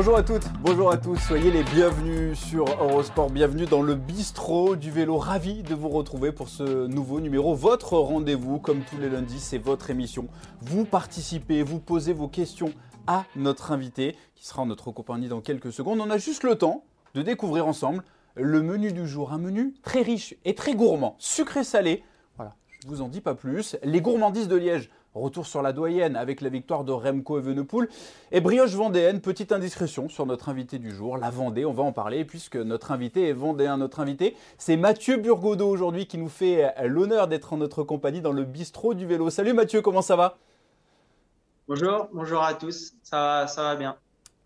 Bonjour à toutes, bonjour à tous, soyez les bienvenus sur Eurosport, bienvenue dans le bistrot du vélo, ravi de vous retrouver pour ce nouveau numéro, votre rendez-vous comme tous les lundis, c'est votre émission. Vous participez, vous posez vos questions à notre invité qui sera en notre compagnie dans quelques secondes. On a juste le temps de découvrir ensemble le menu du jour, un menu très riche et très gourmand, sucré-salé. Voilà, je vous en dis pas plus. Les gourmandises de Liège Retour sur la doyenne avec la victoire de Remco Evenepoel. Et brioche vendéenne, petite indiscrétion sur notre invité du jour, la Vendée, on va en parler puisque notre invité est vendéen. Notre invité, c'est Mathieu Burgodeau aujourd'hui qui nous fait l'honneur d'être en notre compagnie dans le bistrot du vélo. Salut Mathieu, comment ça va? Bonjour, bonjour à tous, ça ça va bien.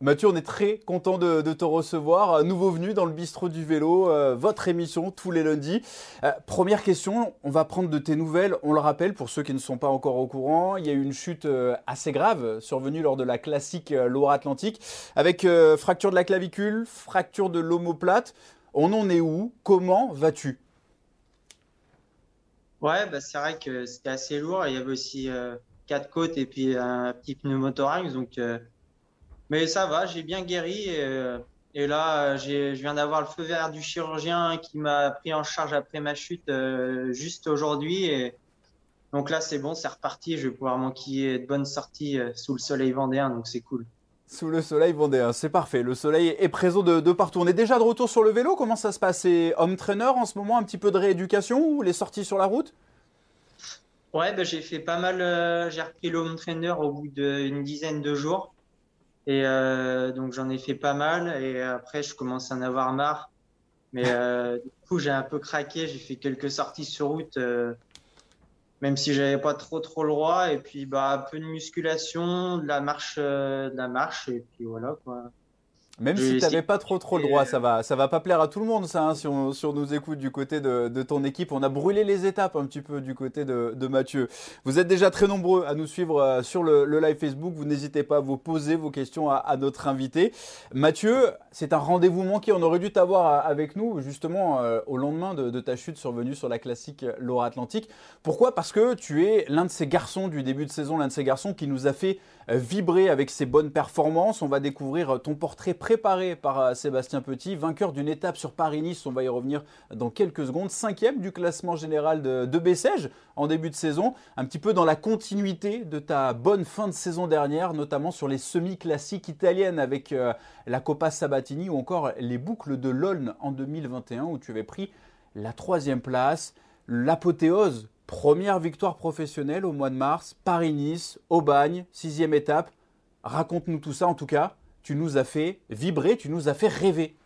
Mathieu, on est très content de, te recevoir. Nouveau venu dans le bistrot du vélo, euh, votre émission tous les lundis. Euh, première question, on va prendre de tes nouvelles. On le rappelle pour ceux qui ne sont pas encore au courant, il y a eu une chute euh, assez grave survenue lors de la classique Loire-Atlantique avec fracture de la clavicule, fracture de l'omoplate. On en est où? Comment vas-tu? Ouais, bah, c'est vrai que c'était assez lourd. Il y avait aussi quatre côtes et puis un petit pneumothorax. Donc mais ça va, j'ai bien guéri. Et, euh, là, je viens d'avoir le feu vert du chirurgien qui m'a pris en charge après ma chute euh, juste aujourd'hui. Et donc là, c'est bon, c'est reparti. Je vais pouvoir m'enquiller de bonnes sorties euh, sous le soleil vendéen, donc c'est cool. Sous le soleil vendéen, c'est parfait. Le soleil est présent de, de, partout. On est déjà de retour sur le vélo. Comment ça se passe? C'est home trainer en ce moment, un petit peu de rééducation ou les sorties sur la route? Ouais, ben, j'ai fait pas mal. j'ai repris le home trainer au bout d'une dizaine de jours. Et euh, donc j'en ai fait pas mal et après je commence à en avoir marre. Mais euh, du coup j'ai un peu craqué, j'ai fait quelques sorties sur route, euh, même si j'avais pas trop trop le droit. Et puis bah un peu de musculation, de la marche, de la marche et puis voilà quoi. Même si tu n'avais pas trop trop le droit, ça va, ça va pas plaire à tout le monde, ça. Hein, si, on, nous écoute du côté de, ton équipe, on a brûlé les étapes un petit peu du côté de, Mathieu. Vous êtes déjà très nombreux à nous suivre euh, sur le, live Facebook. Vous n'hésitez pas à vous poser vos questions à, notre invité. Mathieu, c'est un rendez-vous manqué. On aurait dû t'avoir euh, avec nous justement euh, au lendemain de, ta chute survenue sur la classique Laura Atlantique. Pourquoi? Parce que tu es l'un de ces garçons du début de saison, l'un de ces garçons qui nous a fait vibrer avec ses bonnes performances. On va découvrir ton portrait préparé par euh, Sébastien Petit, vainqueur d'une étape sur Paris-Nice, on va y revenir dans quelques secondes, cinquième du classement général de, de en début de saison, un petit peu dans la continuité de ta bonne fin de saison dernière, notamment sur les semi-classiques italiennes avec euh, la Coppa Sabatini ou encore les boucles de l'Olne en 2021 où tu avais pris la troisième place, l'apothéose Première victoire professionnelle au mois de mars, Paris-Nice, Aubagne, sixième étape. Raconte-nous tout ça en tout cas tu nous as fait vibrer, tu nous as fait rêver.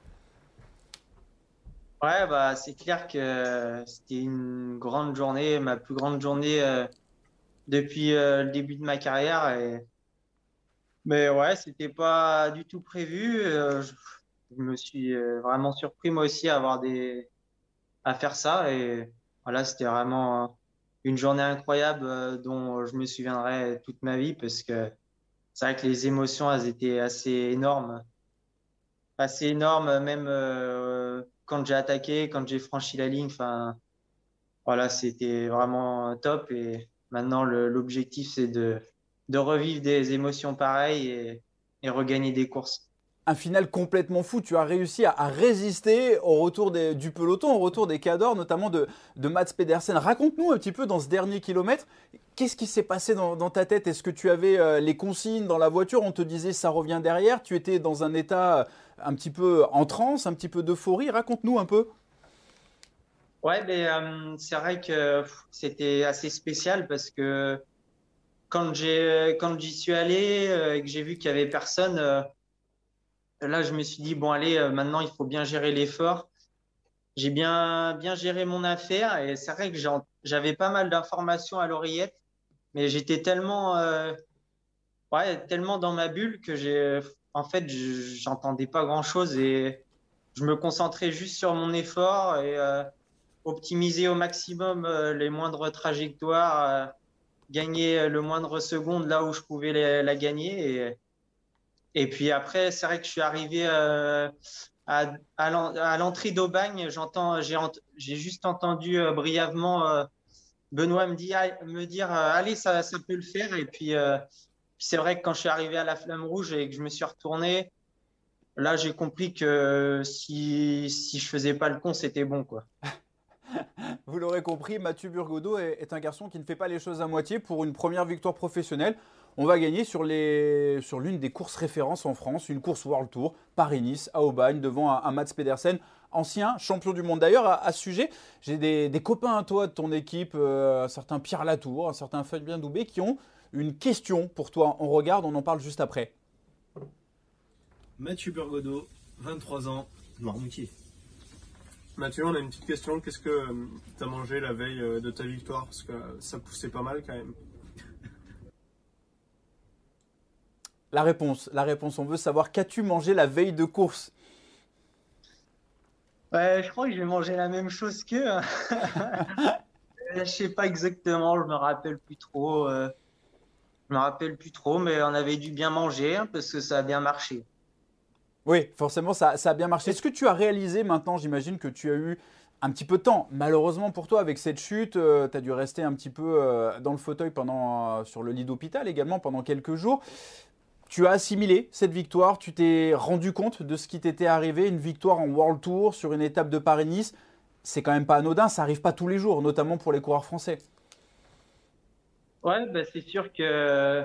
Ouais, bah, c'est clair que c'était une grande journée, ma plus grande journée euh, depuis euh, le début de ma carrière. Mais ouais, c'était pas du tout prévu. Euh, je, me suis vraiment surpris moi aussi à avoir des à faire ça et voilà, c'était vraiment une journée incroyable dont je me souviendrai toute ma vie parce que c'est vrai que les émotions, elles étaient assez énormes. Assez énormes, même euh, quand j'ai attaqué, quand j'ai franchi la ligne. Enfin, voilà, c'était vraiment top. Et maintenant, l'objectif, c'est de, revivre des émotions pareilles et, et regagner des courses un final complètement fou. Tu as réussi à, résister au retour du peloton, au retour des cadors, notamment de, de Mats Pedersen. Raconte-nous un petit peu dans ce dernier kilomètre, qu'est-ce qui s'est passé dans, ta tête? Est-ce que tu avais euh, les consignes dans la voiture? On te disait ça revient derrière. Tu étais dans un état euh, un petit peu en transe, un petit peu d'euphorie. Raconte-nous un peu. Ouais, mais euh, c'est vrai que c'était assez spécial parce que quand j'y suis allé et que j'ai vu qu'il y avait personne là, je me suis dit, bon, allez, euh, maintenant, il faut bien gérer l'effort. J'ai bien, bien géré mon affaire et c'est vrai que j'avais pas mal d'informations à l'oreillette, mais j'étais tellement, euh, ouais, tellement dans ma bulle que j'ai, en fait, j'entendais pas grand chose et je me concentrais juste sur mon effort et euh, optimiser au maximum les moindres trajectoires, gagner le moindre seconde là où je pouvais la, la gagner et et puis après, c'est vrai que je suis arrivé euh, à, l'entrée d'Aubagne. J'entends, j'ai juste entendu euh, brièvement euh, Benoît me, me dire Allez, ça, ça, peut le faire. Et puis, c'est vrai que quand je suis arrivé à la flamme rouge et que je me suis retourné, là, j'ai compris que si, si je faisais pas le con, c'était bon, quoi. Vous l'aurez compris, Mathieu Burgodeau est, un garçon qui ne fait pas les choses à moitié pour une première victoire professionnelle. On va gagner sur l'une sur des courses références en France, une course World Tour, Paris-Nice, à Aubagne, devant un, Mats Pedersen, ancien champion du monde. D'ailleurs, à, ce sujet, j'ai des, copains à toi de ton équipe, euh, un certain Pierre Latour, un certain Fabien Doubé, qui ont une question pour toi. On regarde, on en parle juste après. Mathieu Burgodeau, 23 ans, Noirmoutier. Mathieu, on a une petite question. Qu'est-ce que euh, tu as mangé la veille euh, de ta victoire? Parce que ça poussait pas mal quand même. La réponse, la réponse, on veut savoir qu'as-tu mangé la veille de course? Ouais, je crois que j'ai mangé la même chose qu'eux. je sais pas exactement, je me rappelle plus trop. Euh, je me rappelle plus trop, mais on avait dû bien manger hein, parce que ça a bien marché. Oui, forcément, ça, a bien marché. Est-ce que tu as réalisé maintenant, j'imagine que tu as eu un petit peu de temps. Malheureusement pour toi, avec cette chute, euh, tu as dû rester un petit peu euh, dans le fauteuil pendant, sur le lit d'hôpital également pendant quelques jours. Tu as assimilé cette victoire, tu t'es rendu compte de ce qui t'était arrivé, une victoire en World Tour sur une étape de Paris-Nice. C'est quand même pas anodin, ça arrive pas tous les jours, notamment pour les coureurs français. Ouais, bah c'est sûr que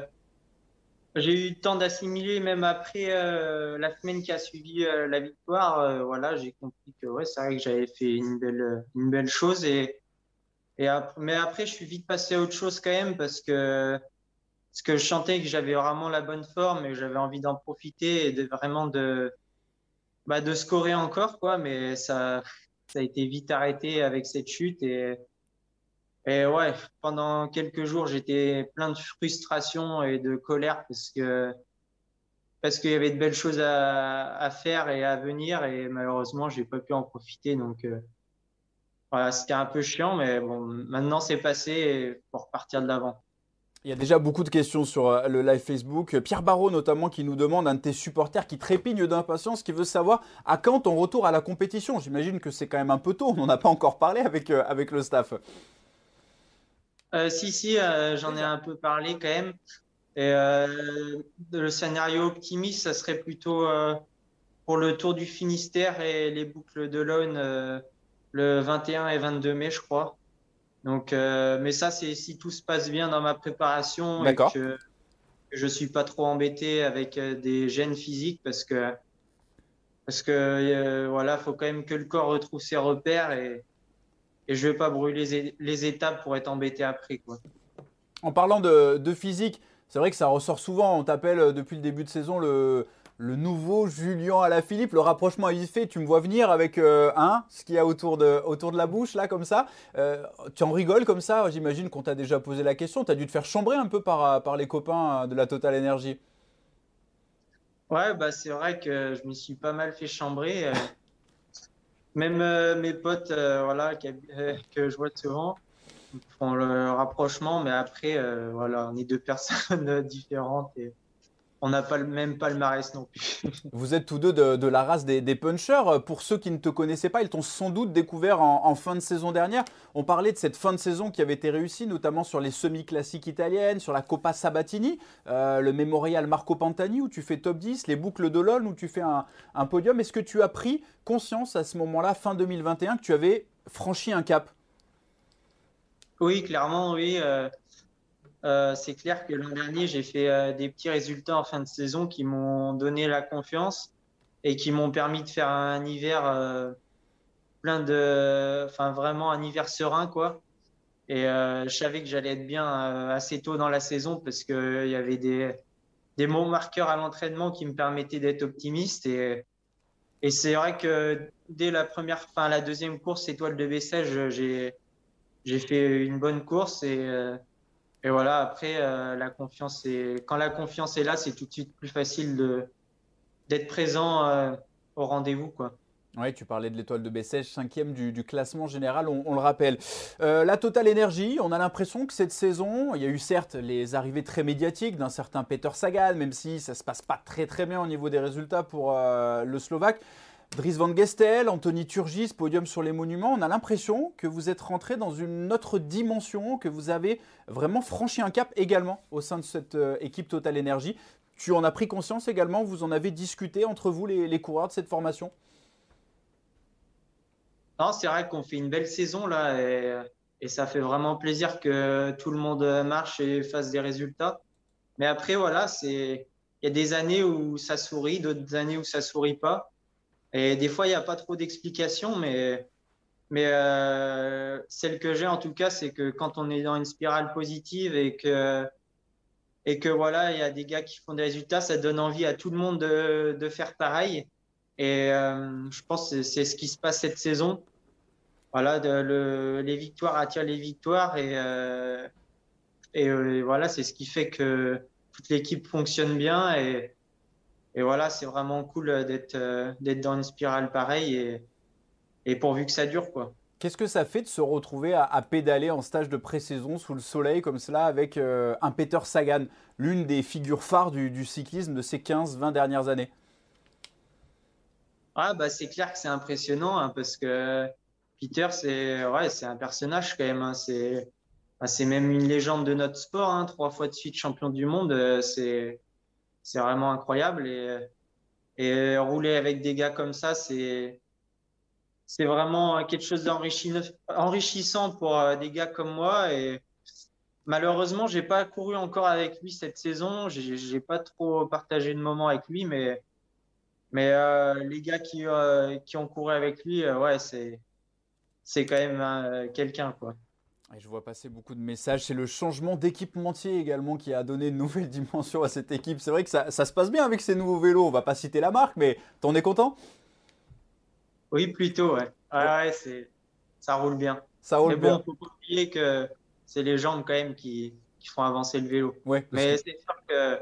j'ai eu le temps d'assimiler, même après euh, la semaine qui a suivi euh, la victoire. Euh, voilà, j'ai compris que ouais, c'est vrai que j'avais fait une belle, une belle chose. Et mais après, je suis vite passé à autre chose quand même parce que, parce que je sentais que j'avais vraiment la bonne forme et j'avais envie d'en profiter et de vraiment de, bah, de scorer encore, quoi. Mais ça, ça a été vite arrêté avec cette chute et et ouais, pendant quelques jours, j'étais plein de frustration et de colère parce que parce qu'il y avait de belles choses à, à, faire et à venir et malheureusement, j'ai pas pu en profiter. Donc euh, voilà, c'était un peu chiant, mais bon, maintenant c'est passé pour repartir de l'avant. Il y a déjà beaucoup de questions sur euh, le live Facebook. Pierre Barraud notamment qui nous demande, un de tes supporters qui trépigne d'impatience, qui veut savoir à quand ton retour à la compétition. J'imagine que c'est quand même un peu tôt, on n'en a pas encore parlé avec, euh, avec le staff. Euh, si, si, euh, j'en ai un peu parlé quand même. Et le scénario optimiste, ça serait plutôt pour le Tour du Finistère et les boucles de l'Aune le 21 et 22 mai, je crois. Donc, mais ça, c'est si tout se passe bien dans ma préparation et que je suis pas trop embêté avec des gènes physiques parce que parce que voilà, faut quand même que le corps retrouve ses repères et et je ne vais pas brûler les, étapes pour être embêté après. Quoi. En parlant de, physique, c'est vrai que ça ressort souvent. On t'appelle euh, depuis le début de saison le, le nouveau Julien à la Philippe. Le rapprochement est vite fait. Tu me vois venir avec euh, un, ce qu'il y a autour de, autour de la bouche, là, comme ça. Euh, tu en rigoles comme ça J'imagine qu'on t'a déjà posé la question. Tu as dû te faire chambrer un peu par, par les copains de la Total Energy. Ouais, bah, c'est vrai que je me suis pas mal fait chambrer. Même euh, mes potes, euh, voilà, euh, que je vois souvent, font le rapprochement, mais après, voilà, on est deux personnes différentes on n'a pas le même palmarès non plus. Vous êtes tous deux de, la race des, punchers. Pour ceux qui ne te connaissaient pas, ils t'ont sans doute découvert en, fin de saison dernière. On parlait de cette fin de saison qui avait été réussie, notamment sur les semi-classiques italiennes, sur la Coppa Sabatini, euh, le mémorial Marco Pantani où tu fais top 10, les boucles de LOL où tu fais un, un podium. Est-ce que tu as pris conscience à ce moment-là, fin 2021, que tu avais franchi un cap? Oui, clairement, oui. Euh, euh, c'est clair que l'an dernier, j'ai fait euh, des petits résultats en fin de saison qui m'ont donné la confiance et qui m'ont permis de faire un hiver euh, plein de, enfin vraiment un hiver serein quoi. Et je savais que j'allais être bien assez tôt dans la saison parce qu'il y avait des des bons marqueurs à l'entraînement qui me permettaient d'être optimiste et c'est vrai que dès la première, fin la deuxième course étoile de Bessèges, j'ai fait une bonne course et et voilà, après, euh, la confiance est... quand la confiance est là, c'est tout de suite plus facile d'être présent euh, au rendez-vous. quoi. Oui, tu parlais de l'étoile de Bessèges, cinquième du, du classement général, on, le rappelle. Euh, la Total Energy, on a l'impression que cette saison, il y a eu certes les arrivées très médiatiques d'un certain Peter Sagan, même si ça ne se passe pas très très bien au niveau des résultats pour le Slovaque. Dries Van Gestel, Anthony Turgis, podium sur les monuments, on a l'impression que vous êtes rentré dans une autre dimension, que vous avez vraiment franchi un cap également au sein de cette euh, équipe Total Energy. Tu en as pris conscience également Vous en avez discuté entre vous, les, coureurs de cette formation? Non, c'est vrai qu'on fait une belle saison là et, ça fait vraiment plaisir que tout le monde marche et fasse des résultats. Mais après, voilà, il y a des années où ça sourit, d'autres années où ça sourit pas. Et des fois, il n'y a pas trop d'explications, mais, mais euh, celle que j'ai en tout cas, c'est que quand on est dans une spirale positive et que, et que voilà, il y a des gars qui font des résultats, ça donne envie à tout le monde de, de faire pareil. Et euh, je pense que c'est ce qui se passe cette saison. Voilà, les victoires attirent les victoires et, euh, et voilà, c'est ce qui fait que toute l'équipe fonctionne bien et, et voilà, c'est vraiment cool d'être euh, d'être dans une spirale pareille et, et pourvu que ça dure quoi. Qu'est-ce que ça fait de se retrouver à, pédaler en stage de pré-saison sous le soleil comme cela avec euh, un Peter Sagan, l'une des figures phares du, du cyclisme de ces 15-20 dernières années? Ah, bah, C'est clair que c'est impressionnant hein, parce que Peter, c'est ouais, un personnage quand même. Hein, c'est ah, c'est même une légende de notre sport, hein, trois fois de suite champion du monde, euh, c'est c'est vraiment incroyable et et rouler avec des gars comme ça, c'est c'est vraiment quelque chose d'enrichissant pour euh, des gars comme moi et malheureusement, j'ai pas couru encore avec lui cette saison, j'ai pas trop partagé de moments avec lui, mais mais euh, les gars qui qui ont couru avec lui, ouais, c'est c'est quand même quelqu'un quoi je vois passer beaucoup de messages. C'est le changement d'équipementier également qui a donné une nouvelle dimension à cette équipe. C'est vrai que ça, se passe bien avec ces nouveaux vélos. On va pas citer la marque, mais t'en es content? Oui, plutôt. Ouais. ça roule bien. Ça roule mais bon, bien. faut pas oublier que c'est les jambes quand même qui, font avancer le vélo. Ouais, mais c'est sûr que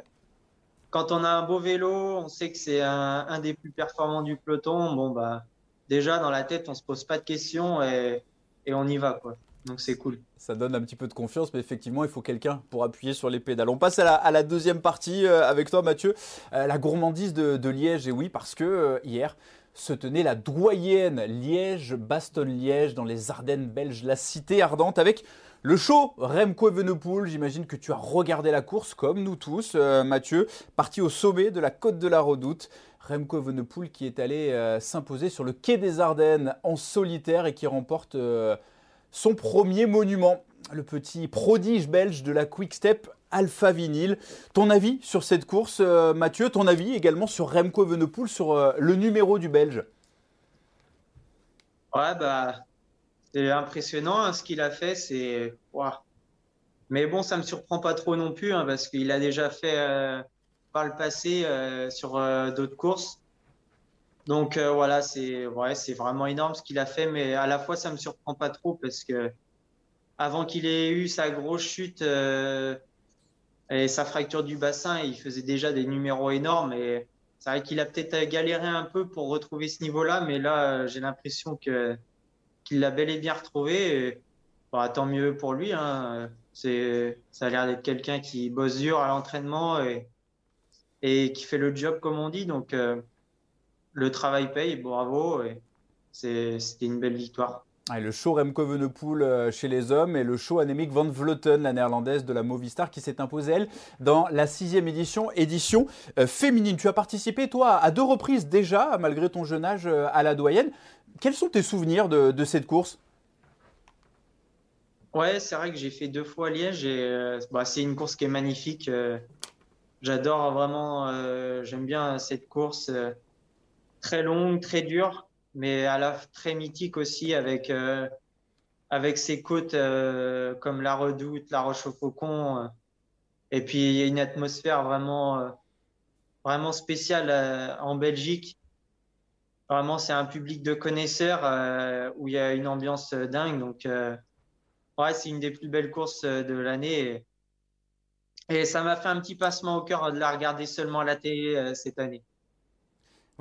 quand on a un beau vélo, on sait que c'est un, un, des plus performants du peloton. Bon bah déjà dans la tête, on se pose pas de questions et, et on y va quoi. Donc c'est cool. Ça donne un petit peu de confiance, mais effectivement, il faut quelqu'un pour appuyer sur les pédales. On passe à la, deuxième partie euh, avec toi, Mathieu. Euh, la gourmandise de, Liège, et oui, parce que euh, hier se tenait la doyenne Liège-Bastogne-Liège dans les Ardennes belges, la cité ardente, avec le show Remco Evenepoel. J'imagine que tu as regardé la course, comme nous tous, Mathieu, parti au sommet de la côte de la Redoute. Remco Evenepoel qui est allé s'imposer sur le quai des Ardennes en solitaire et qui remporte son premier monument, le petit prodige belge de la Quick Step Alpha Vinyl. Ton avis sur cette course, euh, Mathieu? Ton avis également sur Remco Evenepoel, sur euh, le numéro du Belge? Ouais, bah, c'est impressionnant hein, ce qu'il a fait. C'est. Mais bon, ça me surprend pas trop non plus, hein, parce qu'il a déjà fait euh, par le passé sur d'autres courses. Donc euh, voilà, c'est ouais, c'est vraiment énorme ce qu'il a fait, mais à la fois ça me surprend pas trop parce que avant qu'il ait eu sa grosse chute euh, et sa fracture du bassin, il faisait déjà des numéros énormes et c'est vrai qu'il a peut-être galéré un peu pour retrouver ce niveau-là, mais là j'ai l'impression qu'il l'a bel et bien retrouvé. Et, tant mieux pour lui. Hein. C'est ça a l'air d'être quelqu'un qui bosse dur à l'entraînement et et qui fait le job comme on dit. Donc euh, le travail paye, bravo. C'était une belle victoire. le show Remco Evenepoel euh, chez les hommes et le show Annemiek van Vleuten, la néerlandaise de la Movistar, qui s'est imposée, elle, dans la sixième édition, édition euh, féminine. Tu as participé, toi, à deux reprises déjà, malgré ton jeune âge, euh, à la doyenne. Quels sont tes souvenirs de, cette course? Ouais, c'est vrai que j'ai fait deux fois Liège et bah, c'est une course qui est magnifique. J'adore vraiment, j'aime bien cette course très longue, très dure, mais à la très mythique aussi avec euh, avec ses côtes euh, comme la Redoute, la Roche au Faucon. Euh. et puis il y a une atmosphère vraiment vraiment spéciale en Belgique. Vraiment, c'est un public de connaisseurs où il y a une ambiance dingue. Donc, ouais, c'est une des plus belles courses de l'année. Et, et, ça m'a fait un petit passement au cœur de la regarder seulement à la télé cette année.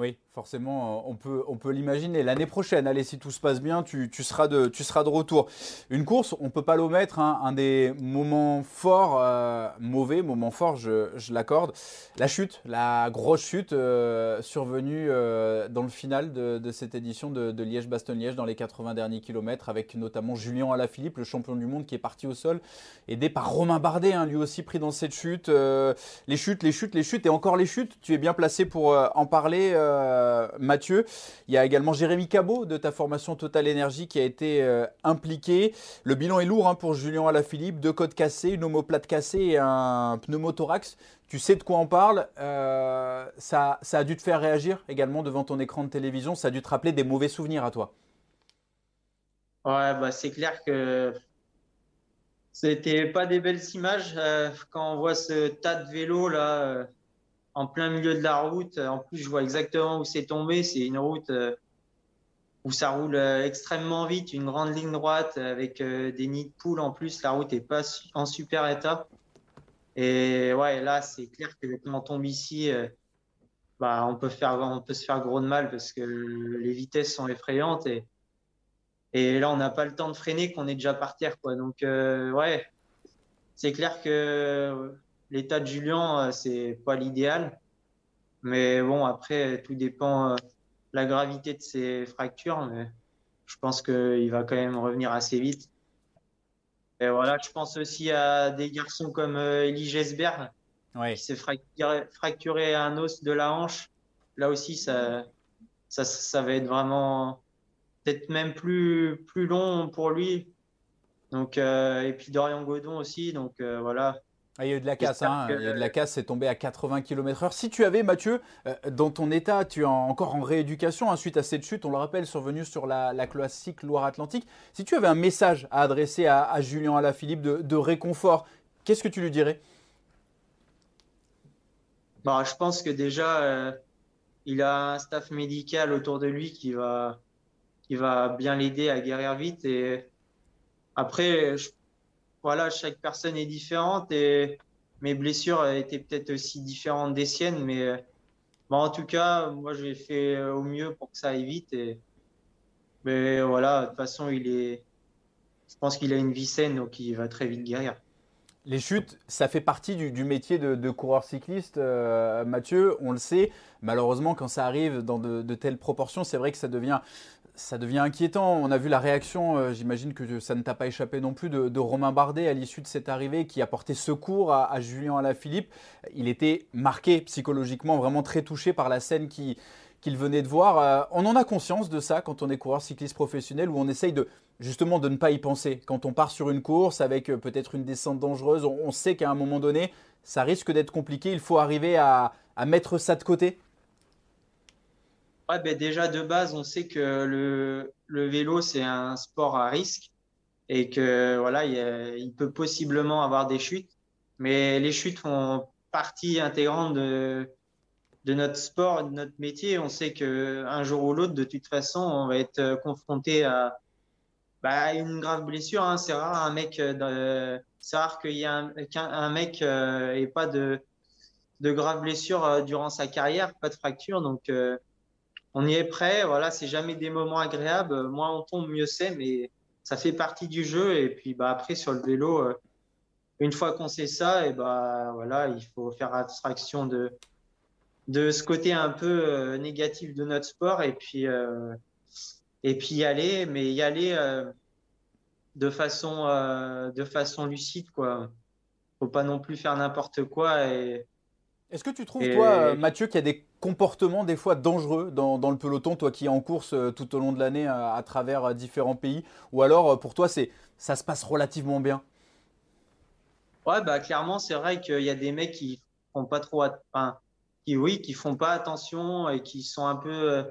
Oui, Forcément, on peut, on peut l'imaginer. L'année prochaine, allez, si tout se passe bien, tu, seras, de, tu seras de retour. Une course, on ne peut pas l'omettre, hein, un des moments forts, euh, mauvais, moments forts, je, l'accorde. La chute, la grosse chute euh, survenue euh, dans le final de, cette édition de, Liège-Bastogne-Liège dans les 80 derniers kilomètres, avec notamment Julien Alaphilippe, le champion du monde qui est parti au sol, aidé par Romain Bardet, hein, lui aussi pris dans cette chute. les chutes, les chutes, les chutes, et encore les chutes. Tu es bien placé pour en parler. Euh, Mathieu. Il y a également Jérémy Cabot de ta formation Total Énergie qui a été euh, impliqué. Le bilan est lourd hein, pour Julien Alaphilippe. Deux côtes cassées, une omoplate cassée et un pneumothorax. Tu sais de quoi on parle. Euh, ça, ça a dû te faire réagir également devant ton écran de télévision. Ça a dû te rappeler des mauvais souvenirs à toi. Ouais, bah c'est clair que c'était pas des belles images quand on voit ce tas de vélos là en plein milieu de la route. En plus, je vois exactement où c'est tombé. C'est une route euh, où ça roule euh, extrêmement vite, une grande ligne droite avec euh, des nids de poules. En plus, la route est pas en super état. Et ouais, là, c'est clair que quand on tombe ici, bah, on peut faire, on peut se faire gros de mal parce que les vitesses sont effrayantes et, là, on n'a pas le temps de freiner qu'on est déjà par terre, quoi. Donc, ouais, c'est clair que l'état de Julien, euh, c'est pas l'idéal. Mais bon, après, tout dépend de euh, la gravité de ses fractures. Mais je pense qu'il va quand même revenir assez vite. Et voilà, je pense aussi à des garçons comme euh, Elie Gesberg, qui s'est fracturé, un os de la hanche. Là aussi, ça, ça, ça va être vraiment peut-être même plus, plus long pour lui. Donc, et puis Dorian Godon aussi. Donc voilà, ah, il y a eu de la casse, hein. il y a de la casse, c'est tombé à 80 km/h. Si tu avais, Mathieu, euh, dans ton état, tu es encore en rééducation hein, suite à cette chute, on le rappelle, survenue sur la, classique Loire-Atlantique. Si tu avais un message à adresser à, Julien Alaphilippe de, de réconfort, qu'est-ce que tu lui dirais? Bah, Je pense que déjà, euh, il a un staff médical autour de lui qui va, qui va bien l'aider à guérir vite. Et après, je voilà, chaque personne est différente et mes blessures étaient peut-être aussi différentes des siennes, mais en tout cas, moi, j'ai fait au mieux pour que ça aille vite. Et, mais voilà, de toute façon, il est, je pense qu'il a une vie saine, donc il va très vite guérir. Les chutes, ça fait partie du, métier de, coureur cycliste, euh, Mathieu, on le sait. Malheureusement, quand ça arrive dans de telles proportions, c'est vrai que ça devient ça devient inquiétant. On a vu la réaction, euh, j'imagine que ça ne t'a pas échappé non plus, de, Romain Bardet à l'issue de cette arrivée qui a porté secours à, Julien Alaphilippe. Il était marqué psychologiquement, vraiment très touché par la scène qu'il venait de voir. Euh, on en a conscience de ça quand on est coureur cycliste professionnel où on essaye de justement de ne pas y penser. Quand on part sur une course avec euh, peut-être une descente dangereuse, on, sait qu'à un moment donné, ça risque d'être compliqué. Il faut arriver à mettre ça de côté. Ben, déjà de base, on sait que le, le vélo, c'est un sport à risque et que voilà, il, peut possiblement avoir des chutes. Mais les chutes font partie intégrante de, de notre sport, de notre métier. On sait qu'un jour ou l'autre, de toute façon, on va être confronté à bah, une grave blessure. Hein. C'est rare un mec, euh, c'est rare qu'il y ait un, qu'un mec euh, pas de, de graves blessures euh, durant sa carrière, pas de fracture. Donc on y est prêt. Voilà, c'est jamais des moments agréables. Moins on tombe, mieux c'est, mais ça fait partie du jeu. Et puis bah, après, sur le vélo, euh, une fois qu'on sait ça, et bah, voilà, il faut faire abstraction de, de ce côté un peu euh, négatif de notre sport et puis, euh, et puis y aller, mais y aller de, façon, de façon lucide. Quoi. faut pas non plus faire n'importe quoi. Et, est-ce que tu trouves, toi, Mathieu, qu'il y a des comportements des fois dangereux dans, le peloton, toi qui es en course euh, tout au long de l'année euh, à, travers euh, différents pays? Ou alors, pour toi, c'est ça se passe relativement bien? Ouais, bah clairement, c'est vrai qu'il y a des mecs qui font pas trop, enfin, qui oui, qui font pas attention et qui sont un peu,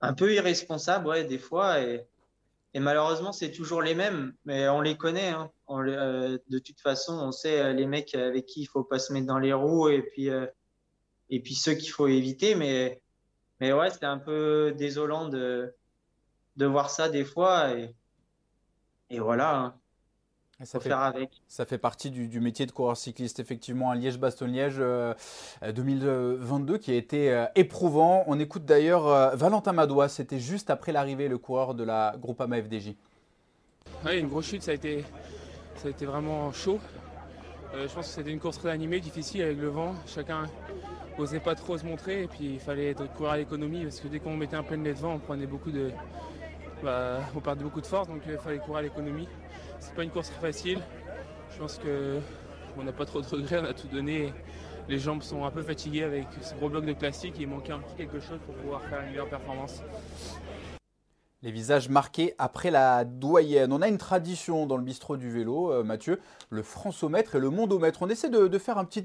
un peu irresponsables, ouais, des fois. Et, et malheureusement, c'est toujours les mêmes, mais on les connaît. Hein. de toute façon, on sait les mecs avec qui il faut pas se mettre dans les roues et puis et puis ceux qu'il faut éviter. Mais, mais ouais, c'était un peu désolant de, de voir ça des fois. Et, et voilà. Hein. Ça fait, faire avec. Ça fait partie du, métier de coureur cycliste, effectivement, à Liège-Bastogne-Liège 2022 qui a été éprouvant. On écoute d'ailleurs Valentin Madois, c'était juste après l'arrivée, le coureur de la Groupama FDJ. Oui, une grosse chute, ça a été, ça a été vraiment chaud. je pense que c'était une course très animée, difficile avec le vent. Chacun n'osait pas trop se montrer et puis il fallait courir à l'économie parce que dès qu'on mettait un plein de vent, on prenait beaucoup de, bah, on perdait beaucoup de force donc il fallait courir à l'économie. C'est pas une course très facile. Je pense qu'on n'a pas trop de regrets, on a tout donné. Les jambes sont un peu fatiguées avec ce gros bloc de classique. Il manquait un petit quelque chose pour pouvoir faire une meilleure performance. Les visages marqués après la doyenne. On a une tradition dans le bistrot du vélo, euh, Mathieu, le francomètre et le mondomètre. On essaie de, faire un petit,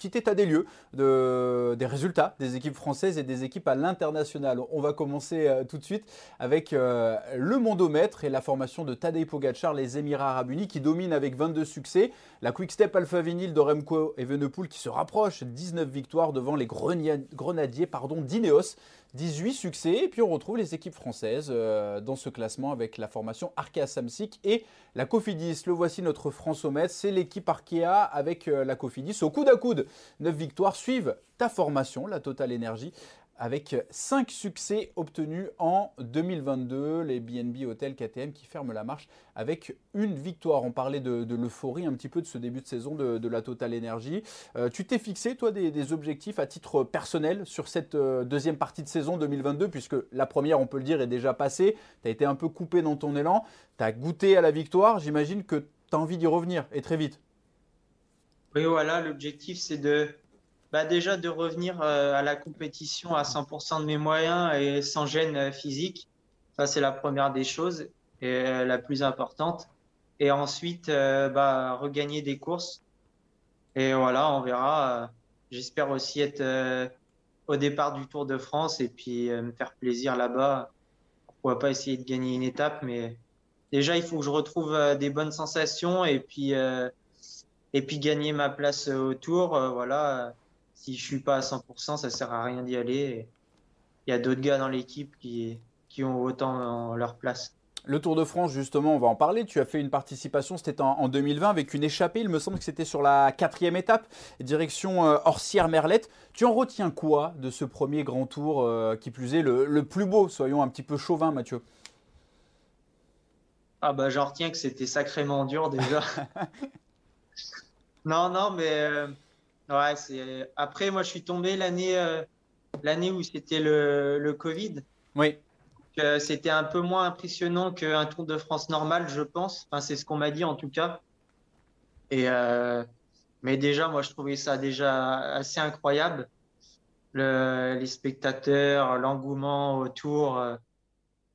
petit état des lieux de, des résultats des équipes françaises et des équipes à l'international. On va commencer euh, tout de suite avec euh, le mondomètre et la formation de Tadej Pogacar, les Émirats Arabes Unis, qui dominent avec 22 succès. La Quick Step Alpha Vinyl de Remco Evenepoel qui se rapproche, 19 victoires devant les Grenadiers d'Ineos. 18 succès. Et puis on retrouve les équipes françaises euh, dans ce classement avec la formation Arkea Samsic et la Cofidis. Le voici notre Françomètre. C'est l'équipe Arkea avec la Cofidis. Au coude à coude, 9 victoires suivent ta formation, la Total Energy, avec 5 succès obtenus en 2022. Les BNB Hotel KTM qui ferment la marche avec une victoire. On parlait de, l'euphorie un petit peu de ce début de saison de, la Total Energy. Euh, tu t'es fixé, toi, des, objectifs à titre personnel sur cette euh, deuxième partie de saison 2022, puisque la première, on peut le dire, est déjà passée. Tu as été un peu coupé dans ton élan. Tu as goûté à la victoire. J'imagine que tu as envie d'y revenir et très vite. Oui, voilà, l'objectif, c'est de bah déjà de revenir euh, à la compétition à 100% de mes moyens et sans gêne euh, physique. Ça, c'est la première des choses et euh, la plus importante. Et ensuite, bah, regagner des courses. Et voilà, on verra. J'espère aussi être au départ du Tour de France et puis me faire plaisir là-bas. Pourquoi pas essayer de gagner une étape, mais déjà, il faut que je retrouve des bonnes sensations et puis, et puis gagner ma place au Tour. voilà si je suis pas à 100%, ça sert à rien d'y aller. Il y a d'autres gars dans l'équipe qui, qui ont autant leur place. Le Tour de France, justement, on va en parler. Tu as fait une participation, c'était en, 2020, avec une échappée. Il me semble que c'était sur la quatrième étape, direction euh, Orsières-Merlette. Tu en retiens quoi de ce premier grand tour, euh, qui plus est le, plus beau Soyons un petit peu chauvin, Mathieu? Ah bah j'en retiens que c'était sacrément dur déjà. non, non, mais euh, Ouais, c'est. Après, moi, je suis tombé l'année euh, l'année où c'était le, le Covid. Oui. c'était un peu moins impressionnant qu'un Tour de France normal, je pense. Enfin, c'est ce qu'on m'a dit en tout cas. Et euh, mais déjà, moi, je trouvais ça déjà assez incroyable. Le, les spectateurs, l'engouement autour. Euh,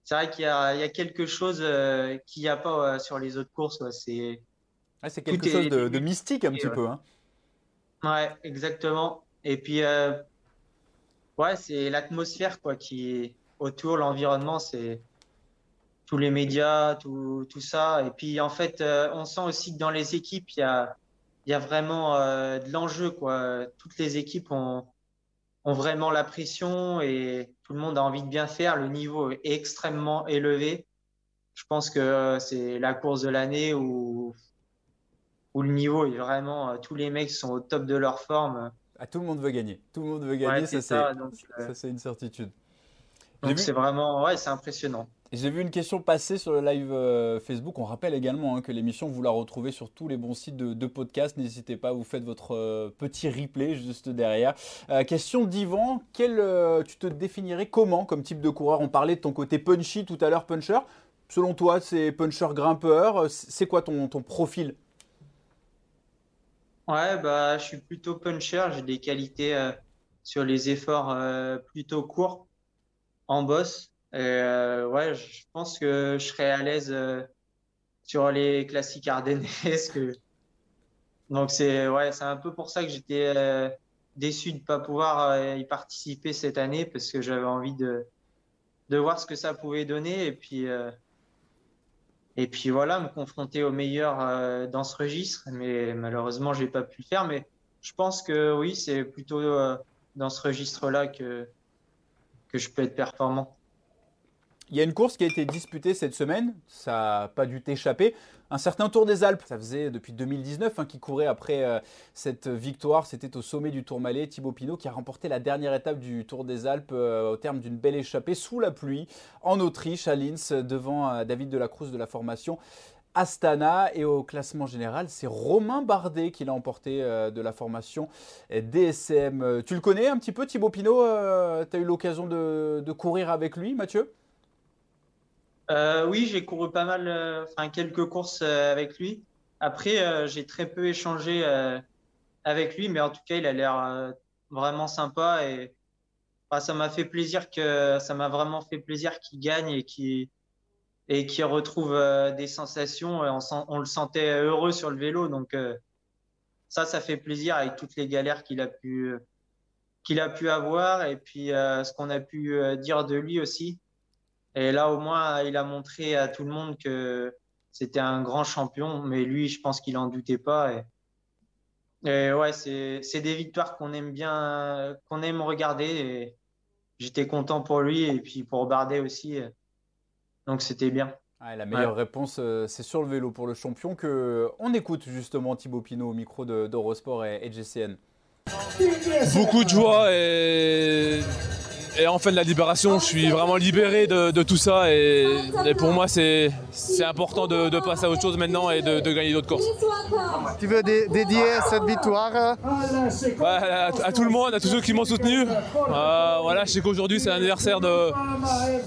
c'est vrai qu'il y, y a, quelque chose qu'il n'y a pas sur les autres courses. C'est c'est quelque chose de, de, mystique un petit peu. Hein. Ouais, exactement. Et puis, euh, ouais, c'est l'atmosphère quoi qui autour, l'environnement, c'est tous les médias, tout, tout, ça. Et puis, en fait, euh, on sent aussi que dans les équipes, il y a, y a vraiment euh, de l'enjeu. quoi. Toutes les équipes ont, ont vraiment la pression et tout le monde a envie de bien faire. Le niveau est extrêmement élevé. Je pense que c'est la course de l'année où où le niveau est vraiment, euh, tous les mecs sont au top de leur forme. Ah, tout le monde veut gagner. Tout le monde veut gagner, ça, ça euh, c'est une certitude. Donc c'est vraiment, ouais, c'est impressionnant. J'ai vu une question passer sur le live euh, Facebook. On rappelle également hein, que l'émission, vous la retrouvez sur tous les bons sites de, podcast. N'hésitez pas, vous faites votre petit replay juste derrière. question d'Ivan, quel, tu te définirais comment comme type de coureur? On parlait de ton côté punchy tout à l'heure, puncher. Selon toi, c'est puncher grimpeur. C'est quoi ton, ton profil? Ouais, bah, je suis plutôt puncher. J'ai des qualités euh, sur les efforts euh, plutôt courts en boss. Euh, ouais, je pense que je serais à l'aise sur les classiques ardennaises. Donc c'est ouais, c'est un peu pour ça que j'étais déçu de ne pas pouvoir y participer cette année parce que j'avais envie de de voir ce que ça pouvait donner et puis et puis voilà, me confronter au meilleur euh, dans ce registre. Mais malheureusement, j'ai pas pu le faire. Mais je pense que oui, c'est plutôt euh, dans ce registre-là que, que je peux être performant. Il y a une course qui a été disputée cette semaine, ça n'a pas dû t'échapper. Un certain Tour des Alpes, ça faisait depuis 2019 hein, qui courait après euh, cette victoire. C'était au sommet du Tourmalet, Thibaut Pinot qui a remporté la dernière étape du Tour des Alpes euh, au terme d'une belle échappée sous la pluie en Autriche, à Linz, devant euh, David Delacruz de la formation. Astana et au classement général, c'est Romain Bardet qui l'a emporté de la formation DSM. Tu le connais un petit peu, Thibaut Pinot Tu as eu l'occasion de courir avec lui, Mathieu? Euh, oui, j'ai couru pas mal, euh, enfin quelques courses euh, avec lui. Après, j'ai très peu échangé avec lui, mais en tout cas, il a l'air vraiment sympa et ça m'a fait plaisir que ça m'a vraiment fait plaisir qu'il gagne et qu'il et retrouve des sensations. On, on, le sentait heureux sur le vélo, donc ça, ça fait plaisir avec toutes les galères qu'il a pu qu'il a pu avoir et puis ce qu'on a pu dire de lui aussi. Et là, au moins, il a montré à tout le monde que c'était un grand champion, mais lui, je pense qu'il en doutait pas. Et, ouais, c'est des victoires qu'on aime bien, qu'on aime regarder. J'étais content pour lui et puis pour Bardet aussi. Donc c'était bien. la meilleure réponse, euh, c'est sur le vélo pour le champion que on écoute justement Thibaut Pinot au micro d'Eurosport et, et GCN. Beaucoup de joie et et en fin de la libération, je suis vraiment libéré de, tout ça et, pour moi c'est important de, passer à autre chose maintenant et de, gagner d'autres courses. Tu veux dédier cette victoire à, tout le monde, à tous ceux qui m'ont soutenu. Euh, voilà, je sais qu'aujourd'hui c'est l'anniversaire de,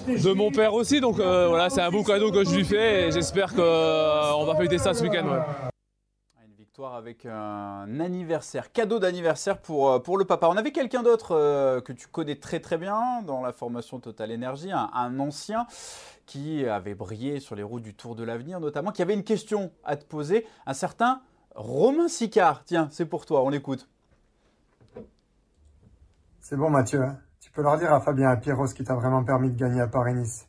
de mon père aussi, donc euh, voilà, c'est un beau cadeau que je lui fais et j'espère qu'on euh, va fêter ça ce week-end avec un anniversaire, cadeau d'anniversaire pour, euh, pour le papa. On avait quelqu'un d'autre euh, que tu connais très très bien dans la formation Total Energy, un, ancien qui avait brillé sur les routes du Tour de l'Avenir notamment, qui avait une question à te poser, un certain Romain Sicard. Tiens, c'est pour toi, on l'écoute. C'est bon Mathieu, hein. tu peux leur dire à Fabien et Pierrot ce qui t'a vraiment permis de gagner à Paris-Nice.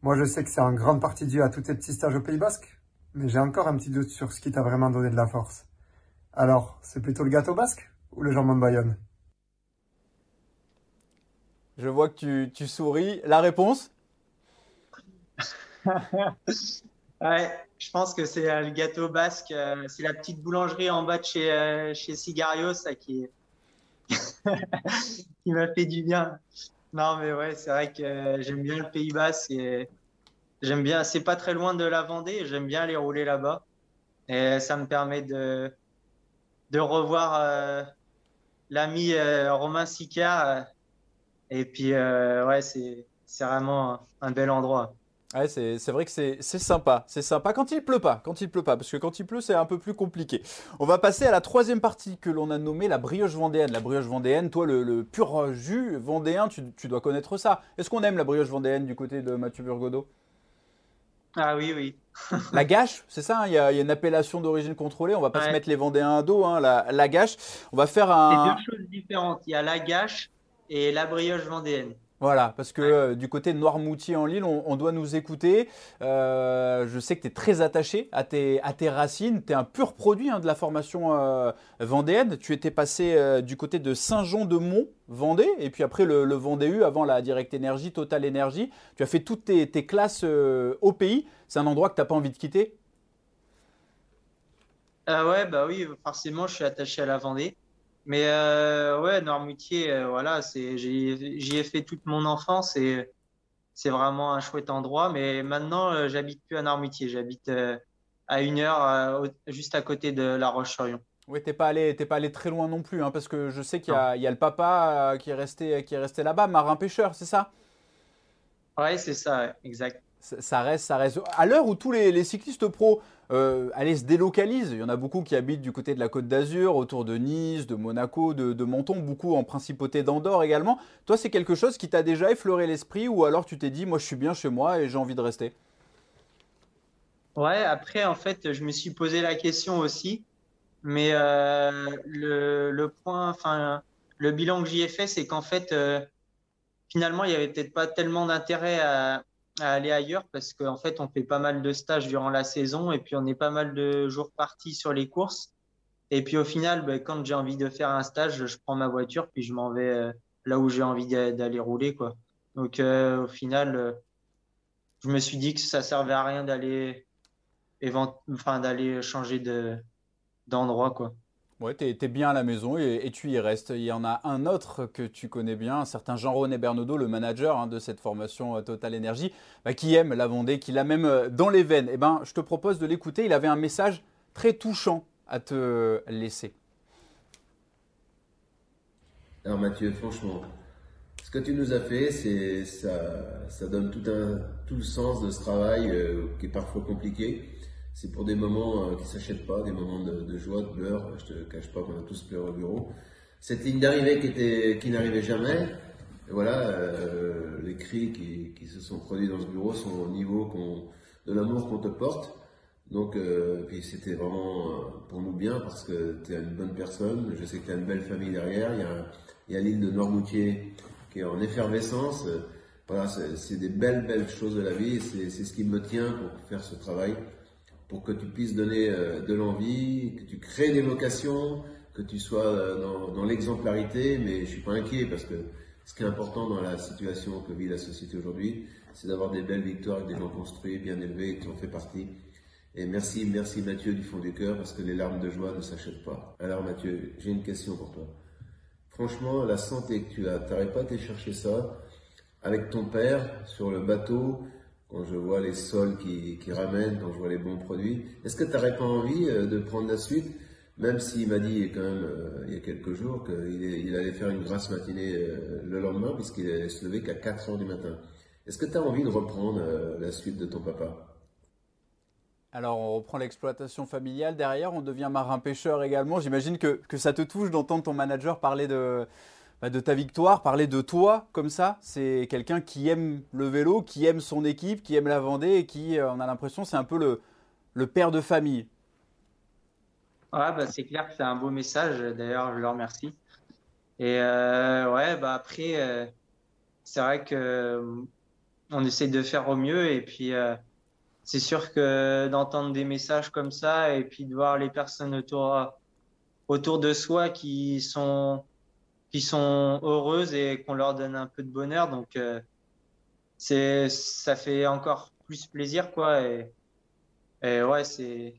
Moi je sais que c'est en grande partie dû à tous tes petits stages au Pays Basque, mais j'ai encore un petit doute sur ce qui t'a vraiment donné de la force. Alors, c'est plutôt le gâteau basque ou le jambon de Bayonne? Je vois que tu, souris. La réponse? Ouais, je pense que c'est euh, le gâteau basque. Euh, c'est la petite boulangerie en bas de chez, euh, chez Cigario, ça qui, qui m'a fait du bien. Non, mais ouais, c'est vrai que j'aime bien le Pays Basque et J'aime bien, c'est pas très loin de la Vendée, j'aime bien aller rouler là-bas. Et ça me permet de, de revoir euh, l'ami euh, Romain Sicard. Euh, et puis, ouais, c'est vraiment un, bel endroit. Ouais, c'est vrai que c'est sympa, c'est sympa quand il pleut pas, quand il pleut pas, parce que quand il pleut c'est un peu plus compliqué. On va passer à la troisième partie que l'on a nommée la brioche vendéenne. La brioche vendéenne, toi le, pur jus vendéen, tu, tu dois connaître ça. Est-ce qu'on aime la brioche vendéenne du côté de Mathieu Burgodeau? Ah oui, oui. la gâche, c'est ça, hein, il y, a une appellation d'origine contrôlée, on va pas se mettre les Vendéens à dos, hein, la, la, gâche. On va faire un. C'est deux choses différentes, il y a la gâche et la brioche vendéenne. Voilà, parce que euh, du côté de Noirmoutier en Lille, on, doit nous écouter. Euh, je sais que tu es très attaché à tes, à tes racines. Tu es un pur produit hein, de la formation euh, vendéenne. Tu étais passé du côté de Saint-Jean-de-Mont, Vendée, et puis après le, le Vendée U, avant la Direct Énergie, Total Énergie. Tu as fait toutes tes, tes classes au pays. C'est un endroit que tu n'as pas envie de quitter? Ah ouais, bah oui, forcément, je suis attaché à la Vendée. Mais euh, ouais, Noirmoutier, euh, voilà, c'est, j'y ai fait toute mon enfance et c'est vraiment un chouette endroit. Mais maintenant, euh, j'habite plus à Noirmoutier, j'habite euh, à une heure, juste à côté de La Roche-sur-Yon. Oui, t'es pas allé, t'es pas allé très loin non plus, hein, parce que je sais qu'il y y a le papa qui est resté, qui est resté là-bas, marin pêcheur, c'est ça? Ouais, c'est ça, exact ça reste, ça reste. À l'heure où tous les, cyclistes pros euh, allez, se délocalisent, il y en a beaucoup qui habitent du côté de la Côte d'Azur, autour de Nice, de Monaco, de, Menton, beaucoup en principauté d'Andorre également. Toi, c'est quelque chose qui t'a déjà effleuré l'esprit ou alors tu t'es dit, moi je suis bien chez moi et j'ai envie de rester? Ouais, après, en fait, je me suis posé la question aussi. Mais euh, le, point, enfin, le bilan que j'y ai fait, c'est qu'en fait, euh, finalement, il n'y avait peut-être pas tellement d'intérêt à, à aller ailleurs parce qu'en fait, on fait pas mal de stages durant la saison et puis on est pas mal de jours partis sur les courses. Et puis au final, ben, quand j'ai envie de faire un stage, je prends ma voiture puis je m'en vais euh, là où j'ai envie d'aller rouler. Quoi. Donc euh, au final, euh, je me suis dit que ça servait à rien d'aller enfin, d'aller changer d'endroit. quoi. Ouais, tu es, bien à la maison et, tu y restes. Il y en a un autre que tu connais bien, un certain Jean-René Bernaudot, le manager hein, de cette formation euh, Total Energy, bah, qui aime la Vendée, qui l'a même euh, dans les veines. Eh ben, je te propose de l'écouter. Il avait un message très touchant à te laisser. Alors Mathieu, franchement, ce que tu nous as fait, c'est ça, ça donne tout, un, tout le sens de ce travail euh, qui est parfois compliqué c'est pour des moments euh, qui s'achètent pas, des moments de, joie, de pleurs. Je te cache pas qu'on a tous pleuré au bureau. Cette ligne d'arrivée qui qui n'arrivait jamais. voilà, euh, les cris qui, qui, se sont produits dans ce bureau sont au niveau de l'amour qu'on te porte. Donc, euh, puis c'était vraiment euh, pour nous bien parce que tu es une bonne personne. Je sais que tu as une belle famille derrière. Il y a, a l'île de Normoutier qui est en effervescence. Voilà, c'est des belles, belles choses de la vie. C'est ce qui me tient pour faire ce travail pour que tu puisses donner euh, de l'envie, que tu crées des vocations, que tu sois euh, dans, l'exemplarité, mais je suis pas inquiet parce que ce qui est important dans la situation que vit la société aujourd'hui, c'est d'avoir des belles victoires avec des gens construits, bien élevés, qui en fait partie. Et merci, merci Mathieu du fond du cœur parce que les larmes de joie ne s'achètent pas. Alors Mathieu, j'ai une question pour toi. Franchement, la santé que tu as, t'arrêtes pas été chercher ça avec ton père sur le bateau quand je vois les sols qui, ramènent, quand je vois les bons produits. Est-ce que tu n'aurais pas envie euh, de prendre la suite, même s'il m'a dit quand même euh, il y a quelques jours qu'il il allait faire une grasse matinée euh, le lendemain, puisqu'il allait se lever qu'à 4 heures du matin. Est-ce que tu as envie de reprendre la suite de ton papa? Alors, on reprend l'exploitation familiale. Derrière, on devient marin-pêcheur également. J'imagine que, ça te touche d'entendre ton manager parler de, bah, de ta victoire, parler de toi comme ça. C'est quelqu'un qui aime le vélo, qui aime son équipe, qui aime la Vendée et qui, euh, on a l'impression, c'est un peu le, père de famille. Ouais, bah, c'est clair que c'est un beau message. D'ailleurs, je le remercie. Et euh, ouais, bah après, euh, c'est vrai que on essaie de faire au mieux. Et puis, c'est sûr que d'entendre des messages comme ça et puis de voir les personnes autour, autour de soi qui sont qui sont heureuses et qu'on leur donne un peu de bonheur. Donc, euh, c'est, ça fait encore plus plaisir, quoi. Et, et ouais, c'est,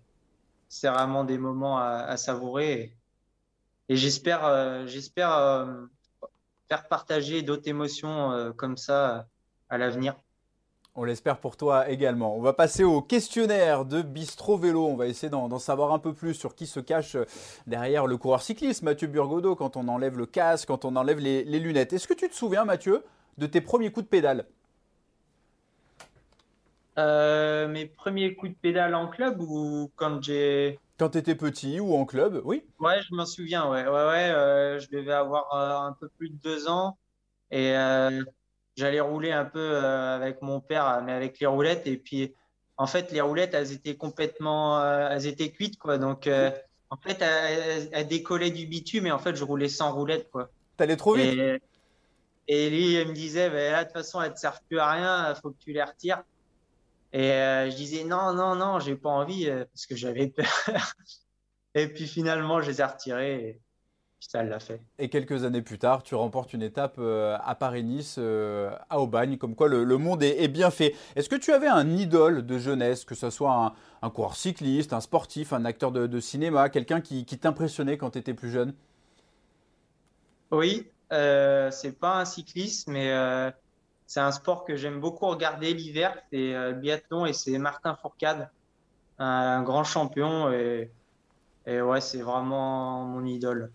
vraiment des moments à, savourer. Et, j'espère, euh, j'espère euh, faire partager d'autres émotions comme ça à l'avenir. On l'espère pour toi également. On va passer au questionnaire de Bistro Vélo. On va essayer d'en savoir un peu plus sur qui se cache derrière le coureur cycliste, Mathieu Burgodeau, quand on enlève le casque, quand on enlève les, lunettes. Est-ce que tu te souviens, Mathieu, de tes premiers coups de pédale? Euh, Mes premiers coups de pédale en club ou quand j'ai. Quand tu étais petit ou en club, oui Ouais, je m'en souviens, ouais. Ouais, ouais euh, je devais avoir euh, un peu plus de deux ans. Et j'allais rouler un peu euh, avec mon père, mais avec les roulettes. Et puis, en fait, les roulettes, elles étaient complètement, euh, elles étaient cuites, quoi. Donc, euh, en fait, elles, décollaient du bitume, mais en fait, je roulais sans roulettes, quoi. T'allais trop vite. Et, lui, il me disait, bah, là, de toute façon, elles ne servent plus à rien, il faut que tu les retires. Et je disais, non, non, non, j'ai pas envie, parce que j'avais peur. et puis finalement, je les ai retirées ça l'a fait. Et quelques années plus tard, tu remportes une étape euh, à Paris-Nice, euh, à Aubagne, comme quoi le, monde est, bien fait. Est-ce que tu avais un idole de jeunesse, que ce soit un, coureur cycliste, un sportif, un acteur de, cinéma, quelqu'un qui, t'impressionnait quand tu étais plus jeune? Oui, euh, c'est pas un cycliste, mais euh, c'est un sport que j'aime beaucoup regarder l'hiver, c'est le biathlon et c'est Martin Fourcade, un, grand champion. Et, et ouais, c'est vraiment mon idole.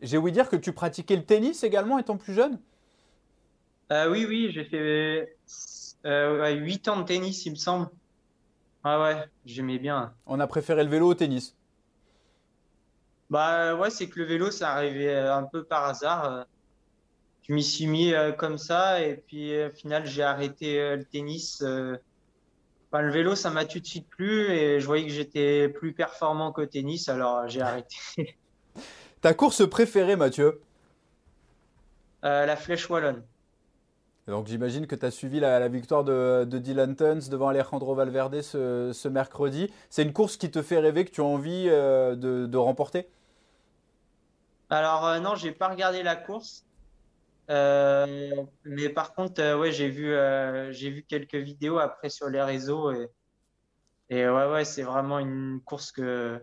J'ai ouï dire que tu pratiquais le tennis également étant plus jeune? Euh, Oui, oui, j'ai fait euh, 8 ans de tennis, il me semble. Ah ouais, j'aimais bien. On a préféré le vélo au tennis Bah ouais, c'est que le vélo, ça arrivait euh, un peu par hasard. Je m'y suis mis euh, comme ça et puis au final, j'ai arrêté le tennis. Enfin, le vélo, ça m'a tout de suite plu et je voyais que j'étais plus performant qu'au tennis, alors j'ai arrêté. Ta course préférée, Mathieu euh, La Flèche Wallonne. Donc j'imagine que tu as suivi la, victoire de, Dylan Tuns devant Alejandro Valverde ce, mercredi. C'est une course qui te fait rêver, que tu as envie euh, de, remporter? Alors euh, non, j'ai pas regardé la course. mais par contre, ouais, j'ai vu, j'ai vu quelques vidéos après sur les réseaux et, et ouais, ouais, c'est vraiment une course que,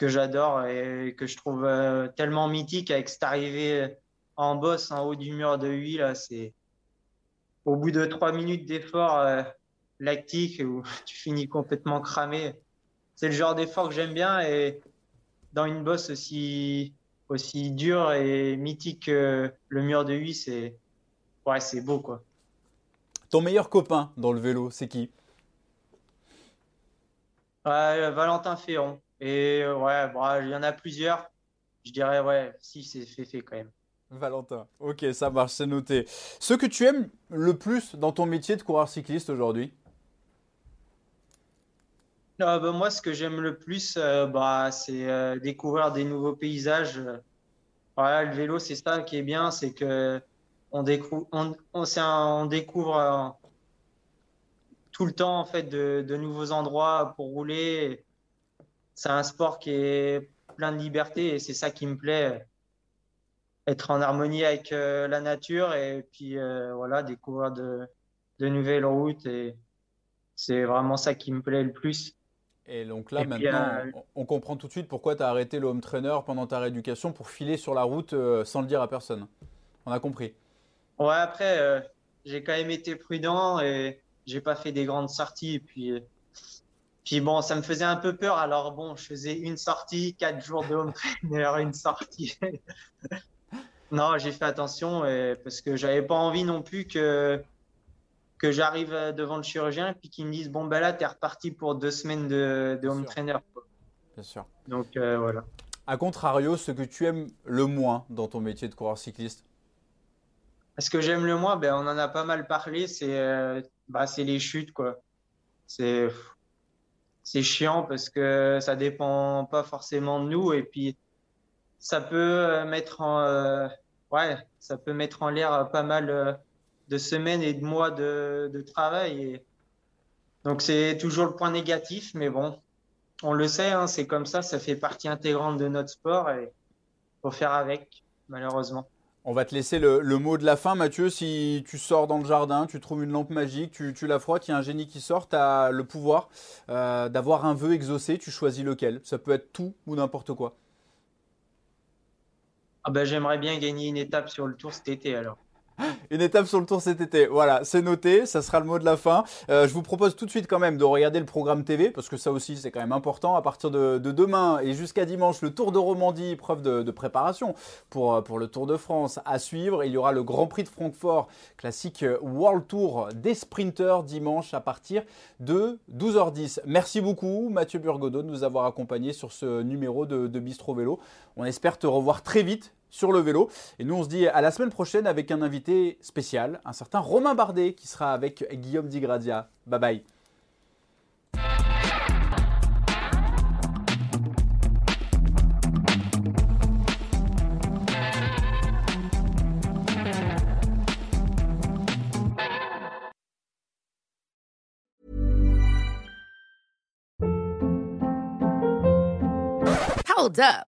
que j'adore et que je trouve tellement mythique avec cette arrivée en boss en haut du mur de huile. C'est au bout de trois minutes d'effort lactique où tu finis complètement cramé. C'est le genre d'effort que j'aime bien et dans une bosse aussi, aussi dure et mythique que le mur de 8, c'est ouais, c'est beau quoi. Ton meilleur copain dans le vélo, c'est qui? Valentin Ferron. Et ouais, bah, il y en a plusieurs. Je dirais, ouais, si, c'est fait, fait quand même. Valentin, ok, ça marche, c'est noté. Ce que tu aimes le plus dans ton métier de coureur cycliste aujourd'hui? Ah, bah, moi, ce que j'aime le plus, euh, bah, c'est euh, découvrir des nouveaux paysages. le vélo, c'est ça qui est bien, c'est que on découvre, on, on, découvre euh, tout le temps en fait de, de nouveaux endroits pour rouler. C'est un sport qui est plein de liberté et c'est ça qui me plaît. Être en harmonie avec la nature et puis voilà, découvrir de, de nouvelles routes et c'est vraiment ça qui me plaît le plus. Et donc là, maintenant, on, comprend tout de suite pourquoi tu as arrêté le home trainer pendant ta rééducation pour filer sur la route euh, sans le dire à personne. On a compris. Ouais, après, euh, j'ai quand même été prudent et j'ai pas fait des grandes sorties. Et puis, euh, puis bon, ça me faisait un peu peur. Alors bon, je faisais une sortie, quatre jours de home trainer, une sortie. non, j'ai fait attention parce que j'avais pas envie non plus que que j'arrive euh, devant le chirurgien et puis qu'ils me disent bon ben là t'es reparti pour deux semaines de, home trainer. Bien sûr. Donc euh, voilà. A contrario, ce que tu aimes le moins dans ton métier de coureur cycliste? Ce que j'aime le moins, ben, on en a pas mal parlé, c'est euh, bah, les chutes. quoi. C'est chiant parce que ça dépend pas forcément de nous et puis ça peut mettre en, ouais, ça peut mettre en l'air pas mal de semaines et de mois de, travail. Et donc c'est toujours le point négatif, mais bon, on le sait, hein, c'est comme ça, ça fait partie intégrante de notre sport et faut faire avec, malheureusement. On va te laisser le, mot de la fin, Mathieu. Si tu sors dans le jardin, tu trouves une lampe magique, tu, la froides, qu'il y a un génie qui sort, tu as le pouvoir euh, d'avoir un vœu exaucé, tu choisis lequel. Ça peut être tout ou n'importe quoi. Ah ben, J'aimerais bien gagner une étape sur le tour cet été alors. Une étape sur le tour cet été. Voilà, c'est noté, ça sera le mot de la fin. Euh, je vous propose tout de suite quand même de regarder le programme TV, parce que ça aussi c'est quand même important. À partir de, demain et jusqu'à dimanche, le Tour de Romandie, preuve de, préparation pour, euh, pour le Tour de France à suivre. Il y aura le Grand Prix de Francfort, classique euh, World Tour des sprinters dimanche à partir de 12h10. Merci beaucoup Mathieu Burgodeau de nous avoir accompagnés sur ce numéro de, de Bistro Vélo. On espère te revoir très vite sur le vélo. Et nous, on se dit à la semaine prochaine avec un invité spécial, un certain Romain Bardet qui sera avec Guillaume Digradia. Bye bye.